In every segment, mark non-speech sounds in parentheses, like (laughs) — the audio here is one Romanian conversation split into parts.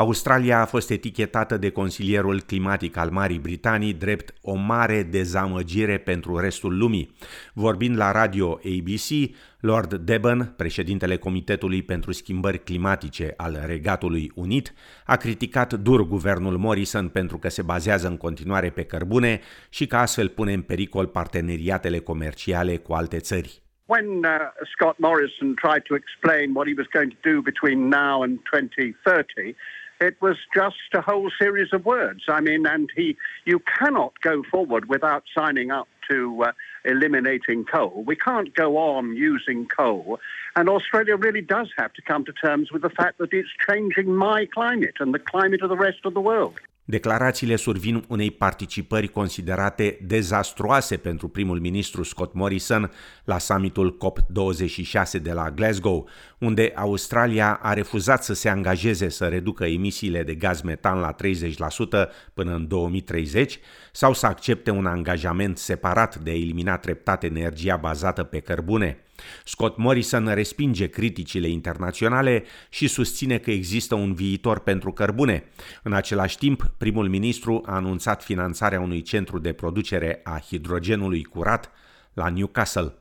Australia a fost etichetată de consilierul climatic al Marii Britanii drept o mare dezamăgire pentru restul lumii. Vorbind la radio ABC, Lord Deben, președintele Comitetului pentru Schimbări Climatice al Regatului Unit, a criticat dur guvernul Morrison pentru că se bazează în continuare pe cărbune și că astfel pune în pericol parteneriatele comerciale cu alte țări. When uh, Scott Morrison tried to explain what he was going to do between now and 2030, it was just a whole series of words. I mean, and he, you cannot go forward without signing up to uh, eliminating coal. We can't go on using coal. And Australia really does have to come to terms with the fact that it's changing my climate and the climate of the rest of the world. Declarațiile survin unei participări considerate dezastruoase pentru primul ministru Scott Morrison la summitul COP26 de la Glasgow, unde Australia a refuzat să se angajeze să reducă emisiile de gaz metan la 30% până în 2030 sau să accepte un angajament separat de a elimina treptat energia bazată pe cărbune. Scott Morrison respinge criticile internaționale și susține că există un viitor pentru cărbune. În același timp, primul ministru a anunțat finanțarea unui centru de producere a hidrogenului curat la Newcastle.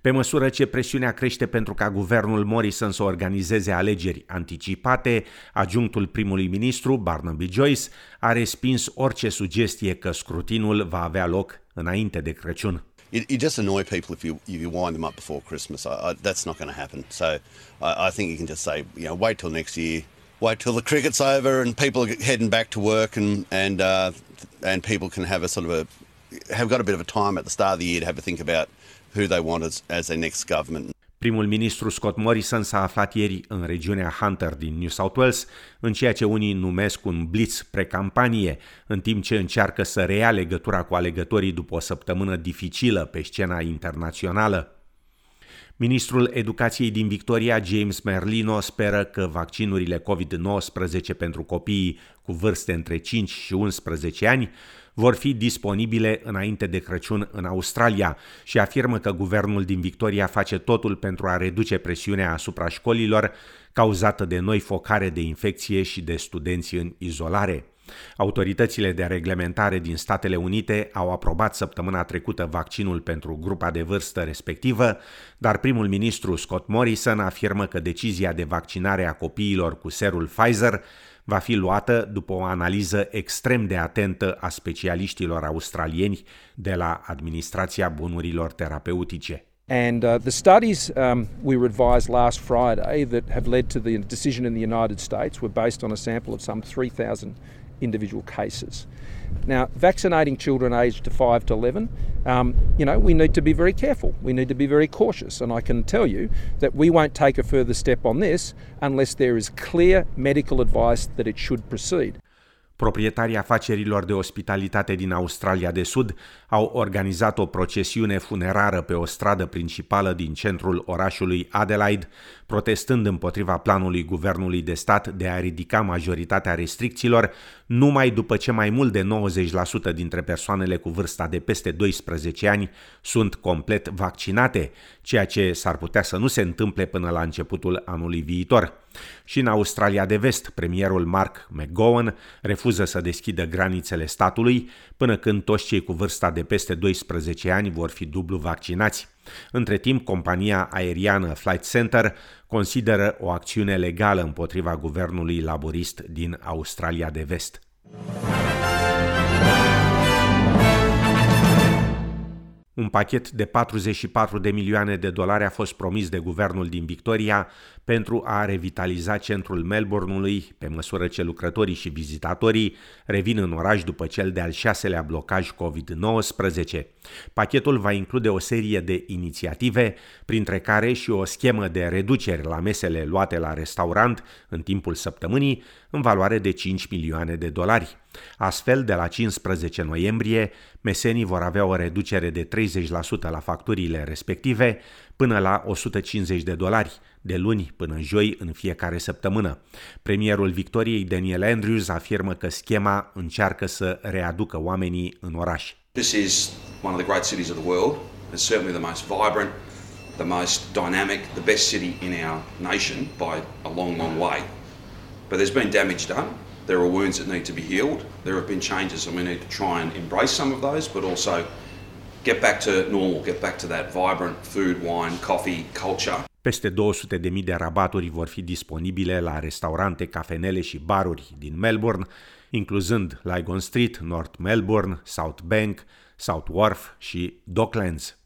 Pe măsură ce presiunea crește pentru ca guvernul Morrison să organizeze alegeri anticipate, adjunctul primului ministru, Barnaby Joyce, a respins orice sugestie că scrutinul va avea loc înainte de Crăciun. You, you, just annoy people if you if you wind them up before Christmas. I, I, that's not going to happen. So I, I, think you can just say, you know, wait till next year, wait till the cricket's over and people are heading back to work and and uh, and people can have a sort of a have got a bit of a time at the start of the year to have a think about who they want as, as their next government. Primul ministru Scott Morrison s-a aflat ieri în regiunea Hunter din New South Wales, în ceea ce unii numesc un blitz precampanie, în timp ce încearcă să reia legătura cu alegătorii după o săptămână dificilă pe scena internațională. Ministrul Educației din Victoria, James Merlino, speră că vaccinurile COVID-19 pentru copiii cu vârste între 5 și 11 ani vor fi disponibile înainte de Crăciun în Australia și afirmă că guvernul din Victoria face totul pentru a reduce presiunea asupra școlilor cauzată de noi focare de infecție și de studenți în izolare. Autoritățile de reglementare din Statele Unite au aprobat săptămâna trecută vaccinul pentru grupa de vârstă respectivă, dar primul ministru Scott Morrison afirmă că decizia de vaccinare a copiilor cu serul Pfizer va fi luată după o analiză extrem de atentă a specialiștilor australieni de la Administrația Bunurilor Terapeutice. And uh, the studies um, we were advised last Friday that have led to the decision in the United States were based on a sample of some 3,000 individual cases. Now, vaccinating children aged to 5 to 11, um, you know, we need to be very careful. We need to be very cautious. And I can tell you that we won't take a further step on this unless there is clear medical advice that it should proceed. Proprietarii afacerilor de ospitalitate din Australia de Sud au organizat o procesiune funerară pe o stradă principală din centrul orașului Adelaide, protestând împotriva planului guvernului de stat de a ridica majoritatea restricțiilor numai după ce mai mult de 90% dintre persoanele cu vârsta de peste 12 ani sunt complet vaccinate, ceea ce s-ar putea să nu se întâmple până la începutul anului viitor. Și în Australia de Vest, premierul Mark McGowan refuză să deschidă granițele statului până când toți cei cu vârsta de peste 12 ani vor fi dublu vaccinați. Între timp, compania aeriană Flight Center consideră o acțiune legală împotriva guvernului laborist din Australia de Vest. Un pachet de 44 de milioane de dolari a fost promis de guvernul din Victoria pentru a revitaliza centrul Melbourneului, pe măsură ce lucrătorii și vizitatorii revin în oraș după cel de-al șaselea blocaj COVID-19. Pachetul va include o serie de inițiative, printre care și o schemă de reduceri la mesele luate la restaurant în timpul săptămânii, în valoare de 5 milioane de dolari. Astfel, de la 15 noiembrie, mesenii vor avea o reducere de 30% la facturile respective până la 150 de dolari, de luni până joi în fiecare săptămână. Premierul Victoriei Daniel Andrews afirmă că schema încearcă să readucă oamenii în oraș. This is one of the great cities of the world. It's certainly the most vibrant, the most dynamic, the best city in our nation by a long, long way. But there's been damage done. There are wounds that need to be healed. There have been changes, and we need to try and embrace some of those, but also get back to normal, get back to that vibrant food, wine, coffee culture. Peste 200.000 de rabaturi vor fi disponibile la restaurante, cafenele și baruri din Melbourne, incluzând Lygon Street, North Melbourne, South Bank, South Wharf și Docklands.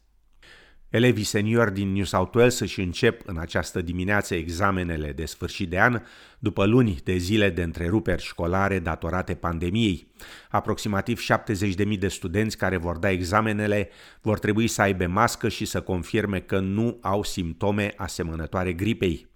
Elevii seniori din New South Wales își încep în această dimineață examenele de sfârșit de an, după luni de zile de întreruperi școlare datorate pandemiei. Aproximativ 70.000 de studenți care vor da examenele vor trebui să aibă mască și să confirme că nu au simptome asemănătoare gripei.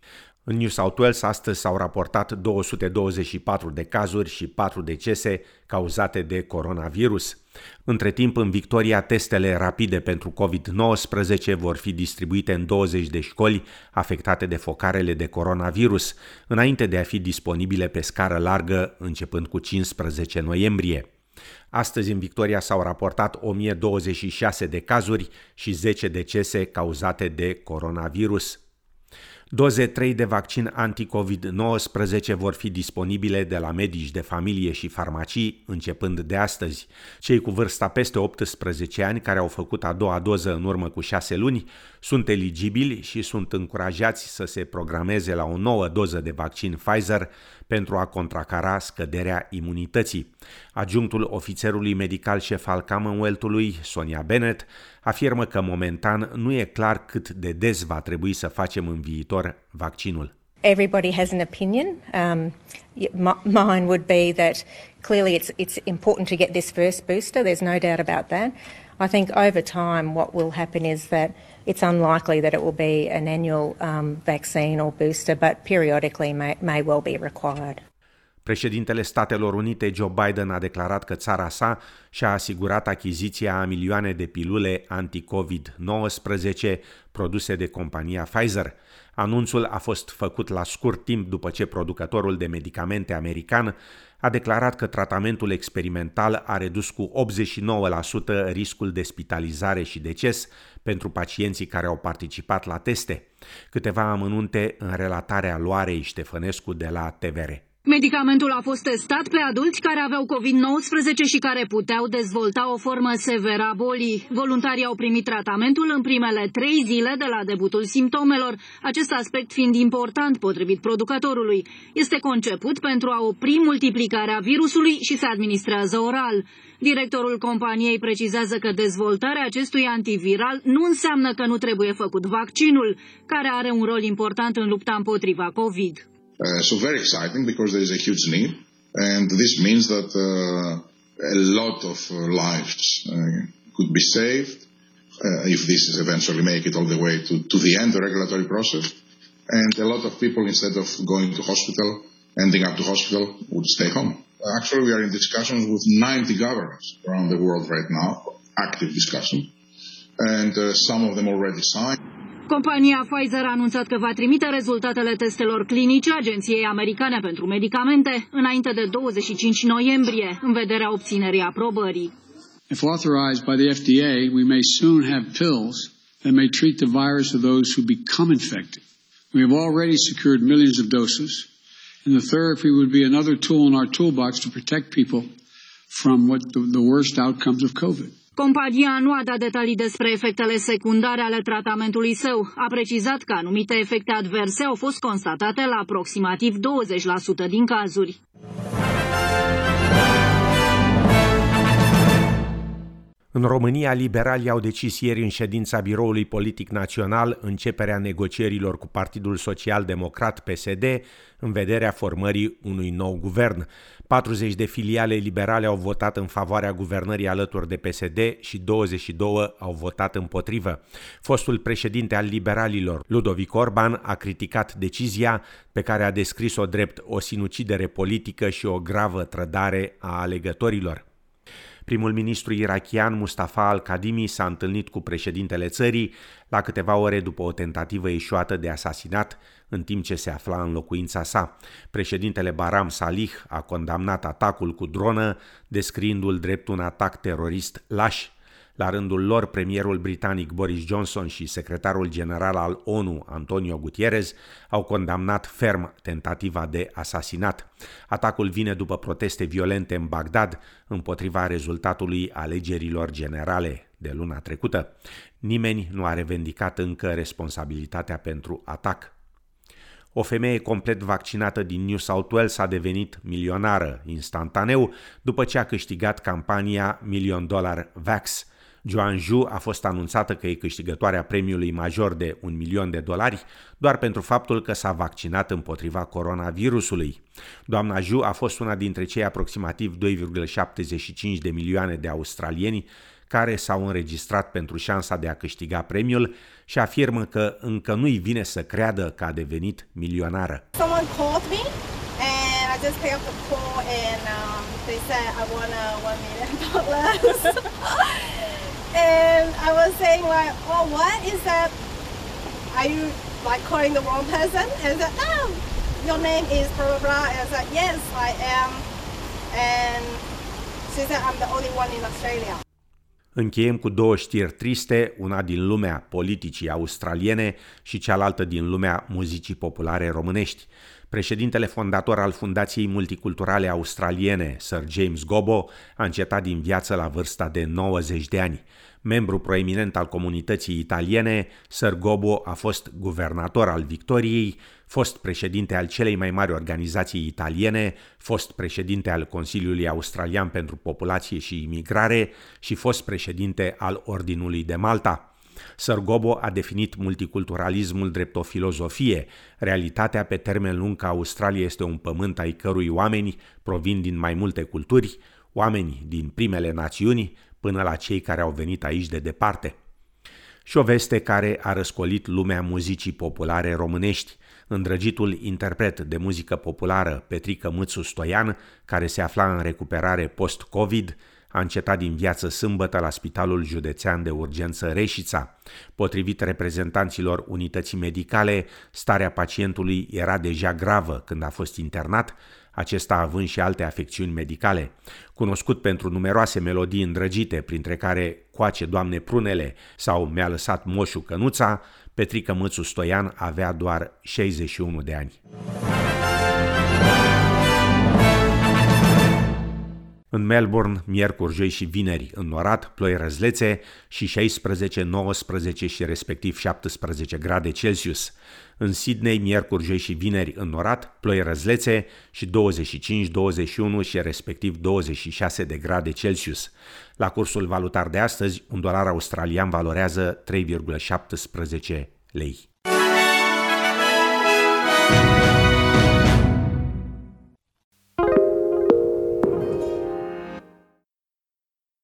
În New South Wales astăzi s-au raportat 224 de cazuri și 4 decese cauzate de coronavirus. Între timp, în Victoria, testele rapide pentru COVID-19 vor fi distribuite în 20 de școli afectate de focarele de coronavirus, înainte de a fi disponibile pe scară largă începând cu 15 noiembrie. Astăzi în Victoria s-au raportat 1026 de cazuri și 10 decese cauzate de coronavirus. Doze 3 de vaccin anti-COVID-19 vor fi disponibile de la medici de familie și farmacii începând de astăzi. Cei cu vârsta peste 18 ani care au făcut a doua doză în urmă cu 6 luni sunt eligibili și sunt încurajați să se programeze la o nouă doză de vaccin Pfizer pentru a contracara scăderea imunității. Adjunctul ofițerului medical șef al Commonwealth-ului, Sonia Bennett, afirmă că momentan nu e clar cât de des va trebui să facem în viitor vaccinul. Everybody has an opinion. Um, mine would be that clearly it's it's important to get this first booster. There's no doubt about that. I think over time, what will happen is that it's unlikely that it will be an annual um, vaccine or booster, but periodically may, may well be required. Președintele Statelor Unite Joe Biden a declarat că țara sa și-a asigurat achiziția a milioane de pilule anti-COVID-19 produse de compania Pfizer. Anunțul a fost făcut la scurt timp după ce producătorul de medicamente american a declarat că tratamentul experimental a redus cu 89% riscul de spitalizare și deces pentru pacienții care au participat la teste. Câteva amănunte în relatarea Loarei Ștefănescu de la TVR. Medicamentul a fost testat pe adulți care aveau COVID-19 și care puteau dezvolta o formă severă a bolii. Voluntarii au primit tratamentul în primele trei zile de la debutul simptomelor, acest aspect fiind important potrivit producătorului. Este conceput pentru a opri multiplicarea virusului și se administrează oral. Directorul companiei precizează că dezvoltarea acestui antiviral nu înseamnă că nu trebuie făcut vaccinul, care are un rol important în lupta împotriva COVID. Uh, so very exciting because there is a huge need, and this means that uh, a lot of uh, lives could be saved if this is eventually make it all the way to, to the end, of the regulatory process. And a lot of people, instead of going to hospital, ending up to hospital, would stay home. Actually, we are in discussions with 90 governments around the world right now, active discussion, and uh, some of them already signed. Compania Pfizer a anunțat că va trimite rezultatele testelor clinice Agenției Americane pentru Medicamente înainte de 25 noiembrie, în vederea obținerii aprobării. If authorized by the FDA, we may soon have pills that may treat the virus of those who become infected. We have already secured millions of doses, and the therapy would be another tool in our toolbox to protect people from what the, the worst outcomes of COVID. Compania nu a dat detalii despre efectele secundare ale tratamentului său. A precizat că anumite efecte adverse au fost constatate la aproximativ 20% din cazuri. În România, liberalii au decis ieri în ședința Biroului Politic Național începerea negocierilor cu Partidul Social Democrat PSD în vederea formării unui nou guvern. 40 de filiale liberale au votat în favoarea guvernării alături de PSD și 22 au votat împotrivă. Fostul președinte al liberalilor, Ludovic Orban, a criticat decizia pe care a descris-o drept o sinucidere politică și o gravă trădare a alegătorilor. Primul ministru irachian Mustafa al-Kadimi s-a întâlnit cu președintele țării la câteva ore după o tentativă ieșuată de asasinat în timp ce se afla în locuința sa. Președintele Baram Salih a condamnat atacul cu dronă, descriindu-l drept un atac terorist laș. La rândul lor, premierul britanic Boris Johnson și secretarul general al ONU, Antonio Gutierrez, au condamnat ferm tentativa de asasinat. Atacul vine după proteste violente în Bagdad împotriva rezultatului alegerilor generale de luna trecută. Nimeni nu a revendicat încă responsabilitatea pentru atac. O femeie complet vaccinată din New South Wales a devenit milionară instantaneu după ce a câștigat campania Million Dollar Vax. Joan Ju a fost anunțată că e câștigătoarea premiului major de un milion de dolari doar pentru faptul că s-a vaccinat împotriva coronavirusului. Doamna Ju a fost una dintre cei aproximativ 2,75 de milioane de australieni care s-au înregistrat pentru șansa de a câștiga premiul și afirmă că încă nu-i vine să creadă că a devenit milionară. Someone called me and I just picked up the call and um, they said I won a one million dollars. (laughs) and I was saying like, oh, what is that? Are you like calling the wrong person? And I said, no, your name is blah blah blah. And I said, yes, I am. And she said, I'm the only one in Australia. Încheiem cu două știri triste, una din lumea politicii australiene și cealaltă din lumea muzicii populare românești. Președintele fondator al Fundației Multiculturale Australiene, Sir James Gobo, a încetat din viață la vârsta de 90 de ani. Membru proeminent al comunității italiene, Sir Gobo a fost guvernator al Victoriei, fost președinte al celei mai mari organizații italiene, fost președinte al Consiliului Australian pentru Populație și Imigrare și fost președinte al Ordinului de Malta. Sărgobo a definit multiculturalismul drept o filozofie, realitatea pe termen lung că Australia este un pământ ai cărui oameni provin din mai multe culturi, oameni din primele națiuni până la cei care au venit aici de departe. Și o veste care a răscolit lumea muzicii populare românești, îndrăgitul interpret de muzică populară Petrică Mâțu Stoian, care se afla în recuperare post-COVID, a încetat din viață sâmbătă la Spitalul Județean de Urgență Reșița. Potrivit reprezentanților unității medicale, starea pacientului era deja gravă când a fost internat, acesta având și alte afecțiuni medicale. Cunoscut pentru numeroase melodii îndrăgite, printre care Coace Doamne Prunele sau Mi-a lăsat moșul cănuța, Petrică Mățu Stoian avea doar 61 de ani. În Melbourne, miercuri, joi și vineri, înnorat, ploi răzlețe și 16, 19 și respectiv 17 grade Celsius. În Sydney, miercuri, joi și vineri, înnorat, ploi răzlețe și 25, 21 și respectiv 26 de grade Celsius. La cursul valutar de astăzi, un dolar australian valorează 3,17 lei.